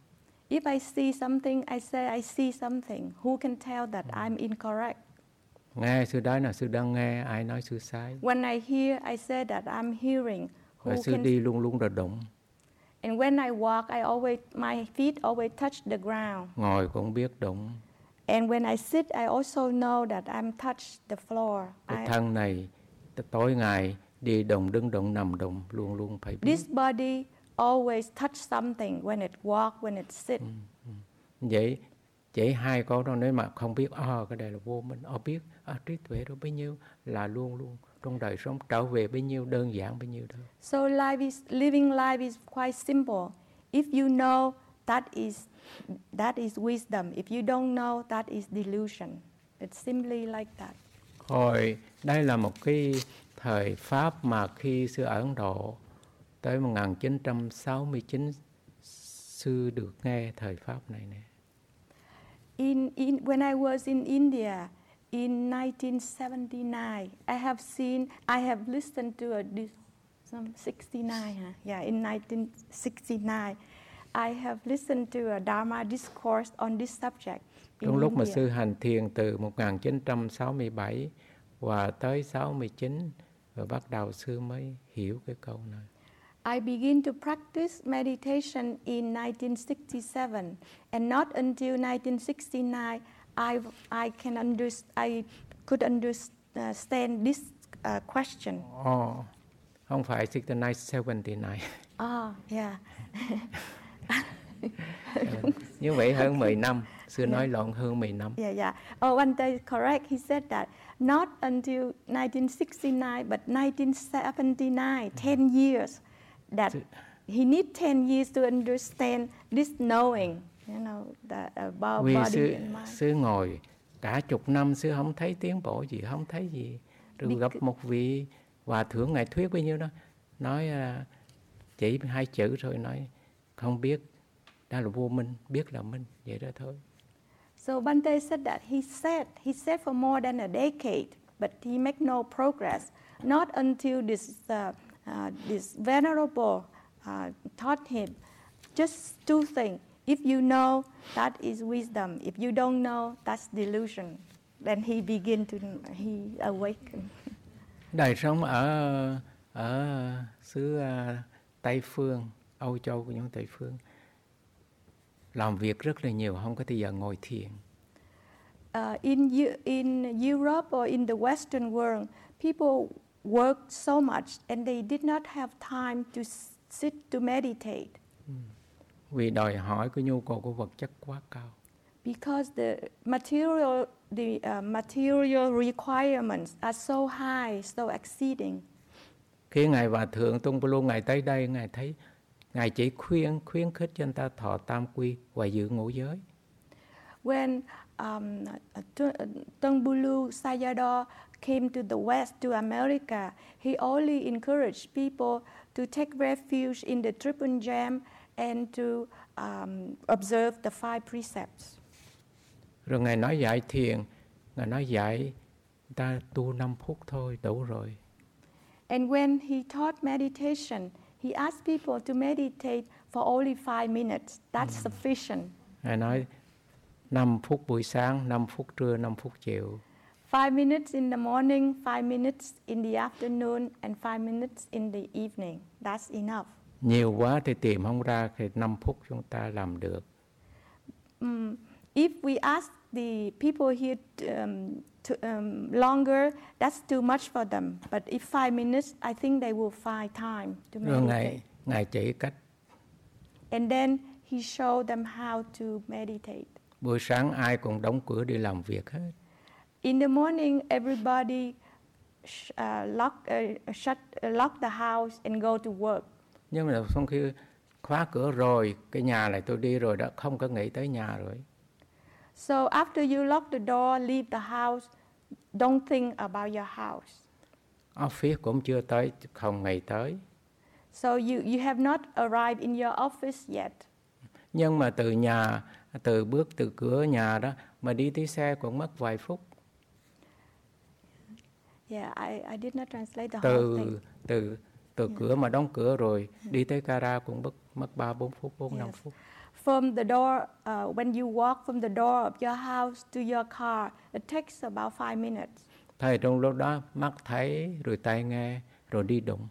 If I see something, I say I see something. Who can tell that I'm incorrect? Nghe sự nói là sự đang nghe ai nói sự sai. When I hear, I say that I'm hearing. Và Who sự can đi luôn luôn là đụng. And when I walk, I always my feet always touch the ground. Ngồi cũng biết đụng. And when I sit, I also know that I'm touch the floor. Cái thân này tối ngày đi đồng đứng động nằm động luôn luôn phải biết. this body always touch something when it walk, when it sit. Vậy chỉ hai câu đó nếu mà không biết à, cái này là vô minh, à, biết à, trí tuệ đó bấy nhiêu là luôn luôn trong đời sống trở về bấy nhiêu đơn giản bấy nhiêu đó. So life is living life is quite simple. If you know, that is that is wisdom. If you don't know, that is delusion. It's simply like that. Hồi đây là một cái thời Pháp mà khi xưa ở Ấn Độ tới 1969 sư được nghe thời Pháp này nè. In, in when I was in India in 1979, I have seen, I have listened to a some 69, huh? yeah, in 1969, I have listened to a Dharma discourse on this subject. Trong lúc mà India. sư hành thiền từ 1967 và tới 69 rồi bắt đầu sư mới hiểu cái câu này. I begin to practice meditation in 1967, and not until 1969 I, I can under, I could understand this uh, question. Ồ, không phải 69, 79. Ah, yeah. (laughs) Như vậy hơn 10 năm. Xưa nói lộn hơn 10 năm. Yeah, yeah. Oh, one day, correct. He said that not until 1969, but 1979, 10 years, that he need 10 years to understand this knowing, you know, that about Vì body sư, and mind. sư ngồi cả chục năm sư không thấy tiến bộ gì, không thấy gì. Rồi gặp một vị hòa thượng ngài thuyết bao nhiêu đó, nói à, chỉ hai chữ thôi nói không biết đó là vô minh, biết là minh vậy đó thôi. So Bante said that he said he said for more than a decade, but he make no progress. Not until this uh, uh, this venerable uh, taught him just two things. If you know, that is wisdom. If you don't know, that's delusion. Then he begin to he awaken. Đời sống ở ở xứ à, Tây phương, Âu Châu của những Tây phương làm việc rất là nhiều, không có thời giờ ngồi thiền. Uh, in in Europe or in the Western world, people work so much and they did not have time to sit to meditate. Vì đòi hỏi cái nhu cầu của vật chất quá cao. because the material the uh, material requirements are so high so exceeding Khi ngài hòa thượng Tung Bulu ngài tới đây ngài thấy ngài chỉ khuyên khuyến khích cho anh ta thọ tam quy và giữ ngũ giới. when um, Tu- Tungbulu Sayadaw came to the west to America he only encouraged people to take refuge in the triple gem and to um, observe the five precepts Rồi ngài nói dạy thiền, ngài nói dạy ta tu 5 phút thôi đủ rồi. And when he taught meditation, he asked people to meditate for only five minutes. That's sufficient. Ngài nói 5 phút buổi sáng, 5 phút trưa, 5 phút chiều. Five minutes in the morning, five minutes in the afternoon, and five minutes in the evening. That's enough. Nhiều quá thì tìm không ra thì 5 phút chúng ta làm được. Mm, if we ask the people here um, to, um, longer, that's too much for them. But if five minutes, I think they will find time to Rồi meditate. ngài ngài chỉ cách And then he showed them how to meditate. buổi sáng ai cũng đóng cửa đi làm việc hết. In the morning, everybody sh- uh, lock, uh, shut, uh, lock the house and go to work. Nhưng mà xong khi khóa cửa rồi, cái nhà này tôi đi rồi đó, không có nghĩ tới nhà rồi. So after you lock the door, leave the house, don't think about your house. Office cũng chưa tới, không nghĩ tới. So you, you have not arrived in your office yet. Nhưng mà từ nhà, từ bước từ cửa nhà đó, mà đi tới xe cũng mất vài phút. Yeah, I, I did not translate the whole Từ thing. từ từ cửa mà đóng cửa rồi, đi tới gara cũng mất mất 3 4 phút, 4 5 Yes. phút. From the door, uh, when you walk from the door of your house to your car, it takes about five minutes. Thầy trong lúc đó mắt thấy rồi tai nghe rồi đi đụng.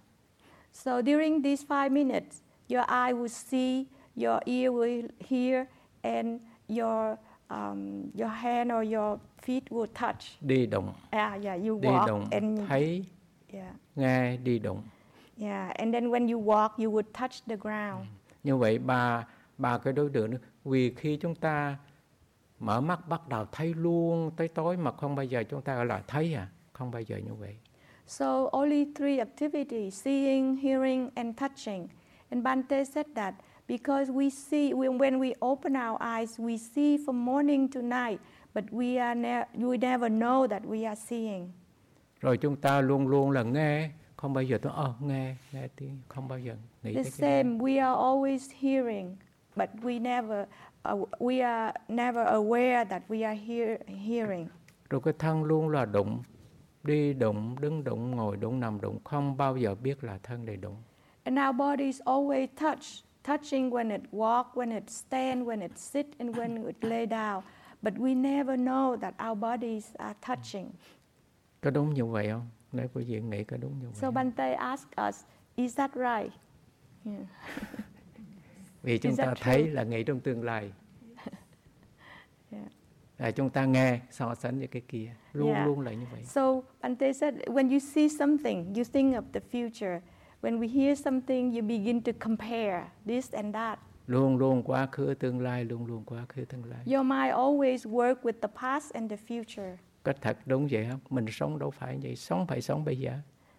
So during these five minutes, your eye will see, your ear will hear, and your um, your hand or your feet will touch. Đi đụng, Ah, yeah, you đi walk đụng, and thấy, yeah, nghe, đi đụng. yeah, and then when you walk, you would touch the ground. Như vậy ba ba cái đối tượng nữa. Vì khi chúng ta mở mắt bắt đầu thấy luôn tới tối mà không bao giờ chúng ta gọi là thấy à, không bao giờ như vậy. So only three activities: seeing, hearing, and touching. And Bante said that because we see when, when we open our eyes, we see from morning to night, but we are ne- we never know that we are seeing. Rồi chúng ta luôn luôn là nghe, không bao giờ tôi ờ nghe, nghe tiếng, không bao giờ nghĩ The same, we are always hearing, but we never uh, we are never aware that we are hear, hearing. Rồi cái thân luôn là đụng, đi đụng, đứng đụng, ngồi đụng, nằm đụng, không bao giờ biết là thân này đụng. And our bodies always touch, touching when it walk, when it stand, when it sit, and when it lay down. But we never know that our bodies are touching. Có đúng như vậy không? Nếu quý vị nghĩ có đúng như vậy So? Bante asked us, is that right? Yeah. (laughs) Vì chúng ta true? thấy là nghĩ trong tương lai. (laughs) Là chúng ta nghe so sánh với cái kia. Luôn Yeah. luôn là như vậy. So Bante said, when you see something, you think of the future. When we hear something, you begin to compare this and that. luôn luôn quá khứ tương lai luôn luôn quá khứ tương lai Your mind always work with the past and the future. có thật đúng vậy không mình sống đâu phải vậy sống phải sống bây giờ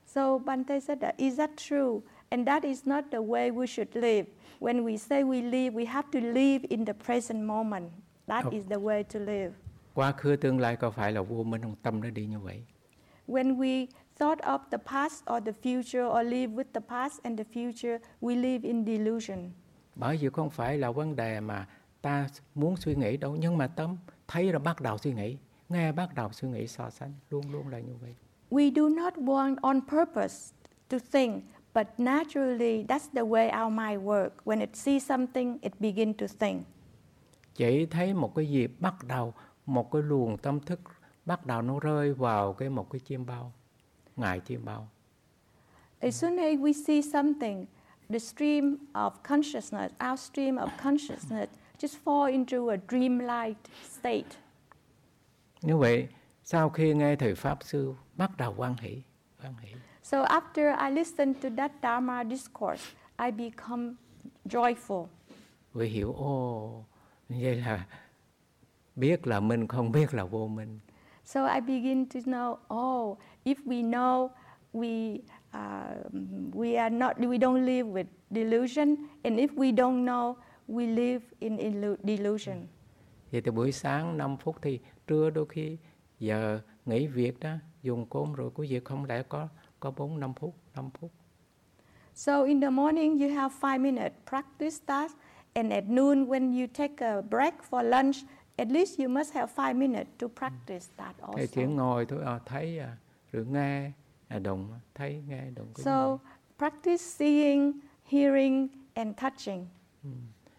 So Bante said that, is that true? And that is not the way we should live. When we say we live, we have to live in the present moment. That is the way to live. quá khứ tương lai có phải là vô minh không tâm nó đi như vậy When we thought of the past or the future or live with the past and the future, we live in delusion. bởi vì không phải là vấn đề mà ta muốn suy nghĩ đâu nhưng mà tâm thấy rồi bắt đầu suy nghĩ nghe bắt đầu suy nghĩ so sánh luôn luôn là như vậy We do not want on purpose to think, but naturally that's the way our mind works. When it sees something, it begins to think. chỉ thấy một cái gì bắt đầu một cái luồng tâm thức bắt đầu nó rơi vào cái một cái chim bao ngài chim bao As soon as we see something, the stream of consciousness, our stream of consciousness, just fall into a dreamlike state. như vậy sau khi nghe thầy pháp sư bắt đầu quan hỷ quan hỷ So after I listen to that Dharma discourse, I become joyful. vì hiểu ô vậy là biết là mình không biết là vô minh So I begin to know, oh, if we know we uh, we are not, we don't live with delusion, and if we don't know, we live in delusion. vậy thì buổi sáng 5 phút thì trưa đôi khi giờ nghỉ việc đó dùng cơm rồi quý vị không lẽ có có 4 5 phút 5 phút. So in the morning you have five minutes. Practice that, and at noon when you take a break for lunch, at least you must have five minutes to practice that thì chỉ also. ngồi thôi. À, thấy à, rồi nghe à, đụng thấy nghe cái So practice seeing, hearing, and touching.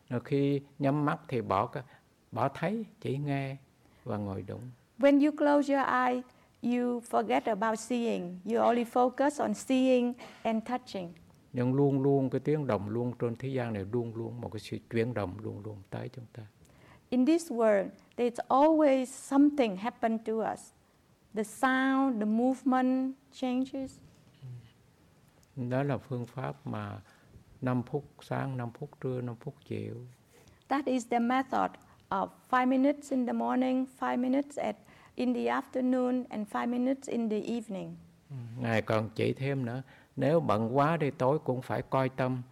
rồi khi nhắm mắt thì bỏ bỏ thấy chỉ nghe và ngồi đụng. When you close your eye, you forget about seeing. You only focus on seeing and touching. nhưng luôn luôn cái tiếng động luôn trên thế gian này luôn luôn một cái sự chuyển động luôn luôn tới chúng ta In this world, there's always something happen to us. The sound, the movement changes. đó là phương pháp mà 5 phút sáng 5 phút trưa 5 phút chiều That is the method of five minutes in the morning, five minutes at in the afternoon, and five minutes in the evening. Ừ, ngài còn chỉ thêm nữa nếu bận quá thì tối cũng phải coi tâm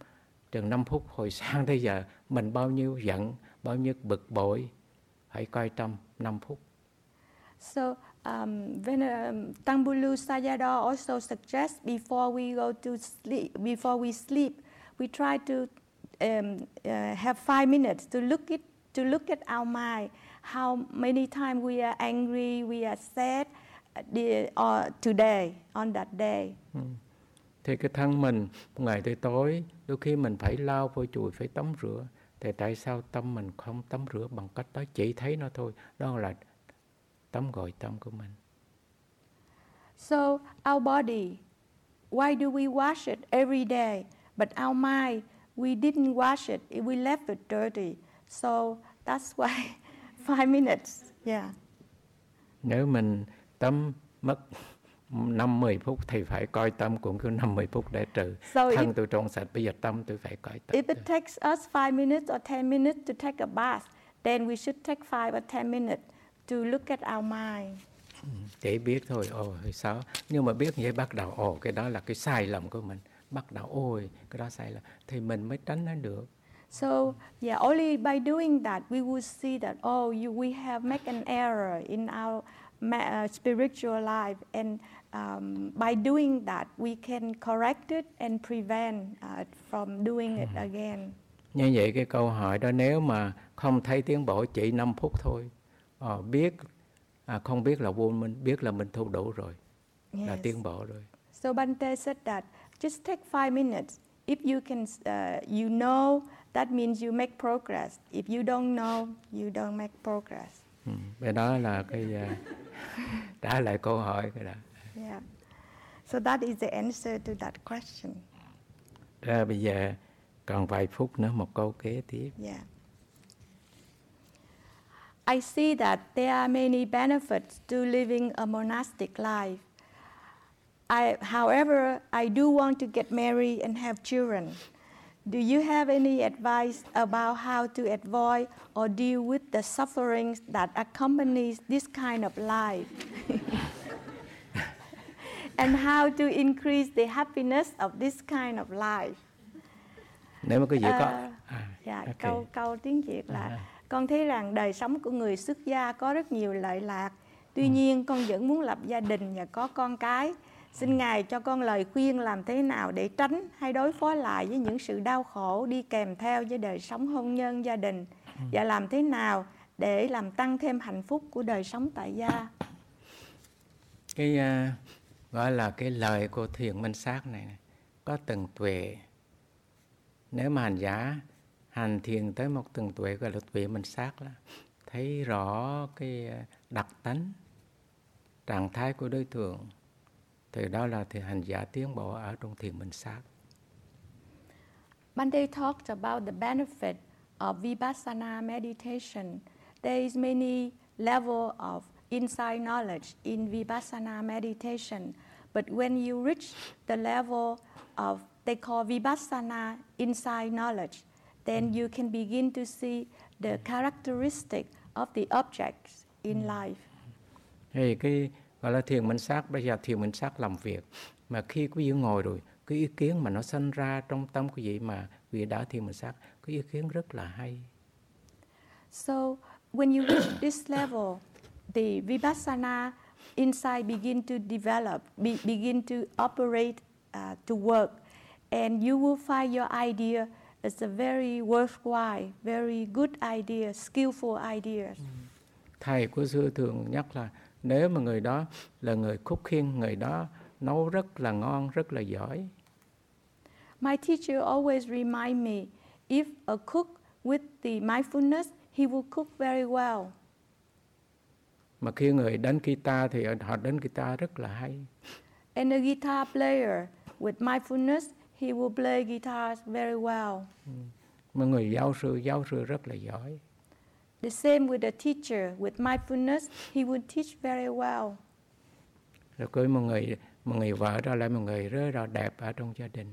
chừng 5 phút hồi (laughs) sáng tới giờ mình bao nhiêu giận bao nhiêu bực bội phải coi tâm 5 phút So, um, when um, Tangbulu Sayadaw also suggests before we go to sleep, before we sleep, we try to um, uh, have five minutes to look it to look at our mind. How many times we are angry, we are sad, uh, the, or today on that day. Ừ. thì cái thân mình ngày tới tối đôi khi mình phải lau phôi chùi phải tắm rửa thì tại sao tâm mình không tắm rửa bằng cách đó chỉ thấy nó thôi đó là tắm gội tâm của mình So, our body, why do we wash it every day? But our mind, we didn't wash it, we left it dirty. So, that's why five minutes. Yeah. nếu mình tắm mất năm mười phút thì phải coi tâm cũng cứ năm mười phút để trừ So, thân if, tôi trong sạch bây giờ tâm tôi phải coi tâm if it takes us five minutes or 10 minutes to take a bath, then we should take five or 10 minutes to look at our mind. chỉ biết thôi ồ thì sao nhưng mà biết như vậy bắt đầu ồ cái đó là cái sai lầm của mình bắt đầu ôi cái đó sai lầm thì mình mới tránh nó được So, yeah, only by doing that we will see that, oh, you, we have made an error in our uh, spiritual life. And um, by doing that, we can correct it and prevent uh, from doing it again. như vậy cái câu hỏi đó nếu mà không thấy tiến bộ chỉ 5 phút thôi ờ, biết à, không biết là vô minh biết là mình thu đủ rồi là Yes. tiến bộ rồi So Bante said that just take five minutes. If you can, uh, you know, that means you make progress. If you don't know, you don't make progress. ừ. cái đó là cái à, trả lại câu hỏi cái đó Yeah. So that is the answer to that question. Ra bây giờ còn vài phút nữa một câu kế tiếp Yeah. I see that there are many benefits to living a monastic life. I, however, I do want to get married and have children. Do you have any advice about how to avoid or deal with the sufferings that accompanies this kind of life? (laughs) and how to increase the happiness of this kind of life? nếu mà quý vị có À, à, Dạ, ok. câu câu tiếng Việt là À. con thấy rằng đời sống của người xuất gia có rất nhiều lợi lạc. Tuy Ừ. nhiên con vẫn muốn lập gia đình và có con cái. Xin Ngài cho con lời khuyên làm thế nào để tránh hay đối phó lại với những sự đau khổ đi kèm theo với đời sống hôn nhân gia đình Ừ. và làm thế nào để làm tăng thêm hạnh phúc của đời sống tại gia. cái à, gọi là cái lời của thiền minh sát này, này có từng tuệ nếu mà hành giả hành thiền tới một từng tuệ gọi là tuệ minh sát là thấy rõ cái à, đặc tánh trạng thái của đối tượng thì đó là thì hành giả tiến bộ ở trong thiền minh sát Bande talked about the benefit of vipassana meditation. There is many level of insight knowledge in vipassana meditation, but when you reach the level of they call vipassana insight knowledge, then you can begin to see the characteristic of the objects in life. thì cái gọi là thiền minh sát bây giờ thiền minh sát làm việc. Mà khi quý vị ngồi rồi cái ý kiến mà nó sinh ra trong tâm quý vị mà quý vị đã thiền minh sát cái ý kiến rất là hay. So when you reach this level, the vipassana insight begin to develop, be, begin to operate, uh, to work, and you will find your idea is a very worthwhile, very good idea, skillful ideas. thầy của xưa thường nhắc là nếu mà người đó là người khúc khiên người đó nấu rất là ngon rất là giỏi My teacher always remind me, if a cook with the mindfulness, he will cook very well. mà khi người đánh guitar thì họ đánh guitar rất là hay And a guitar player with mindfulness, he will play guitars very well. mà người giáo sư giáo sư rất là giỏi The same with a teacher with mindfulness, he would teach very well. rồi cưới một người một người vợ ra lại một người rất là đẹp ở trong gia đình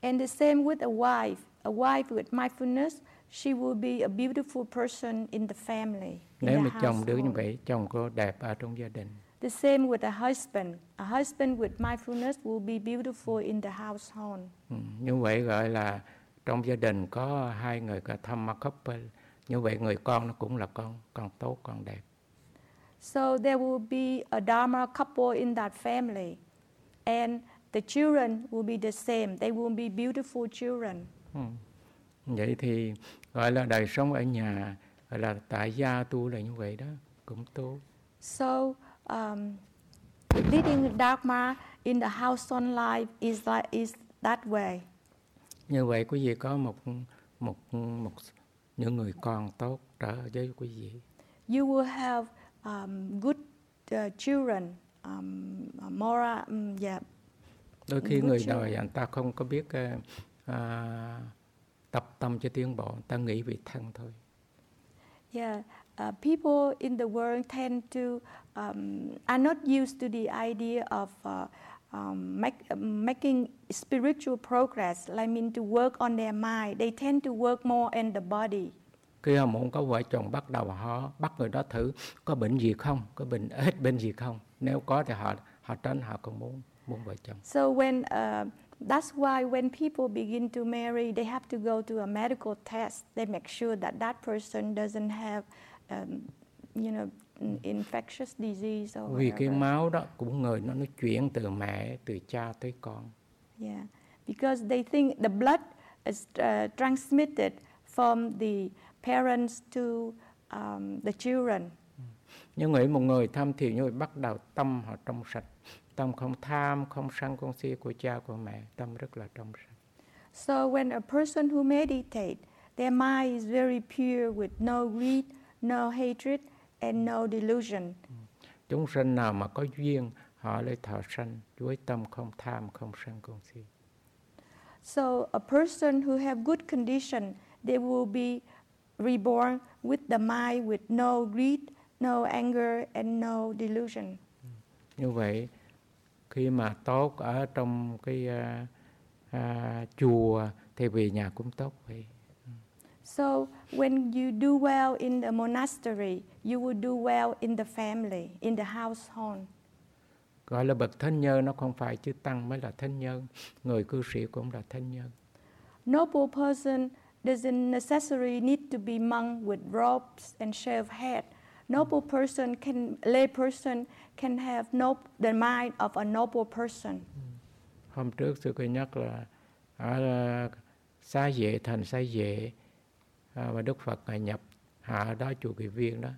And the same with a wife. A wife with mindfulness, she will be a beautiful person in the family. In nếu the mà chồng được như vậy chồng cô đẹp ở trong gia đình The same with a husband. A husband with mindfulness will be beautiful in the household. ừ. như vậy gọi là trong gia đình có hai người cả thăm couple như vậy người con nó cũng là con con tốt con đẹp So there will be a Dharma couple in that family. And the children will be the same. They will be beautiful children. Ừ. Vậy thì gọi là đời sống ở nhà gọi là tại gia tu là như vậy đó cũng tốt. So, um, leading Dharma in the household life is, like, is that way. Như vậy quý vị có một một một những người con tốt trở với quý vị. You will have um, good uh, children, um, moral, um, yeah. Đôi khi Good người children. đời anh ta không có biết ờ, à, tập tâm cho tiến bộ, ta nghĩ vì thân thôi. Yeah, uh, people in the world tend to um, are not used to the idea of uh, um, make, um, making spiritual progress. I mean, to work on their mind. They tend to work more in the body. Khi họ muốn có vợ chồng bắt đầu họ bắt người đó thử có bệnh gì không, có bệnh hết bệnh gì không. Nếu có thì họ họ tránh họ không muốn muốn vợ chồng. So when uh, that's why when people begin to marry, they have to go to a medical test. They make sure that that person doesn't have, um, you know, infectious disease or Vì cái máu đó cũng người nó nó chuyển từ mẹ, từ cha tới con. Yeah, because they think the blood is uh, transmitted from the parents to um, the children. Nhưng nghĩ một người tham thiền như vậy bắt đầu tâm họ trong sạch. Tâm không tham, không sân, không si của cha, của mẹ. Tâm rất là trong sạch. So when a person who meditate, their mind is very pure with no greed, no hatred, and no delusion. Chúng sinh nào mà có duyên, họ lấy thọ sanh với tâm không tham, không sân, không si. So a person who have good condition, they will be reborn with the mind with no greed, no anger, and no delusion. Như vậy, khi mà tốt ở trong cái à, à, chùa, thì về nhà cũng tốt vậy So when you do well in the monastery, you will do well in the family, in the household. gọi là bậc thánh nhân nó không phải chư tăng mới là thánh nhân người cư sĩ cũng là thánh nhân Noble person doesn't necessarily need to be monk with robes and shaved head. Noble person can, lay person can have no, the mind of a noble person. hôm trước sư có nhắc là ở ờ, xá vệ thành xá vệ à, và đức phật nhập hạ đó chùa kỳ viên đó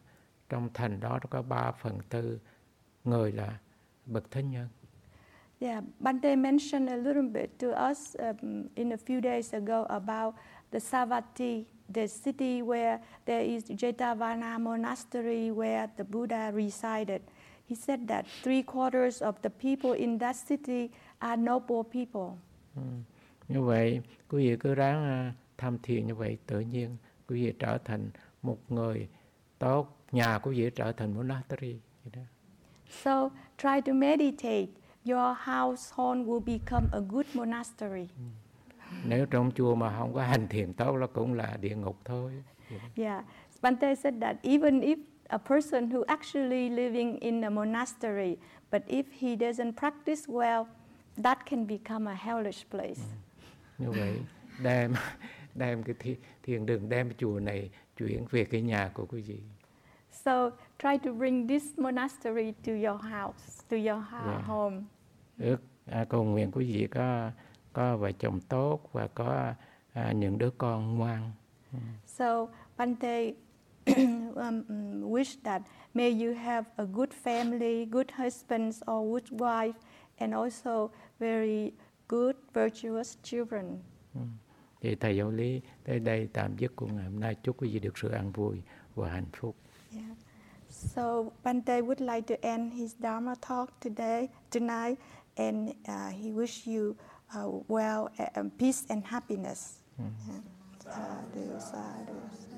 trong thành đó có ba phần tư người là bậc thánh nhân Yeah, Bante mentioned a little bit to us um, in a few days ago about the Savatthi, the city where there is Jetavana monastery where the Buddha resided. He said that three quarters of the people in that city are noble people. Ừ. như vậy quý vị cứ ráng à, tham thiền như vậy tự nhiên quý vị trở thành một người tốt nhà quý vị trở thành monastery. So try to meditate. Your household will become a good monastery. nếu trong chùa mà không có hành thiền tốt nó cũng là địa ngục thôi. Yeah, Bante said that even if a person who actually living in a monastery, but if he doesn't practice well, that can become a hellish place. như vậy đem đem cái thi, thiền đường đem chùa này chuyển về cái nhà của quý vị So try to bring this monastery to your house, to your Yeah. home. ước à, cầu nguyện quý vị có có vợ chồng tốt và có à, những đứa con ngoan So Bante (coughs) um, mm, wish that may you have a good family, good husbands or good wife, and also very good, virtuous children. Thì thầy giáo lý tới đây tạm dứt của ngày hôm nay chúc quý vị được sự an vui và hạnh phúc Yeah. So Bante would like to end his Dharma talk today, tonight, and uh, he wish you uh, well, uh, peace and happiness. Yeah. Sadhu, sadhu, sadhu.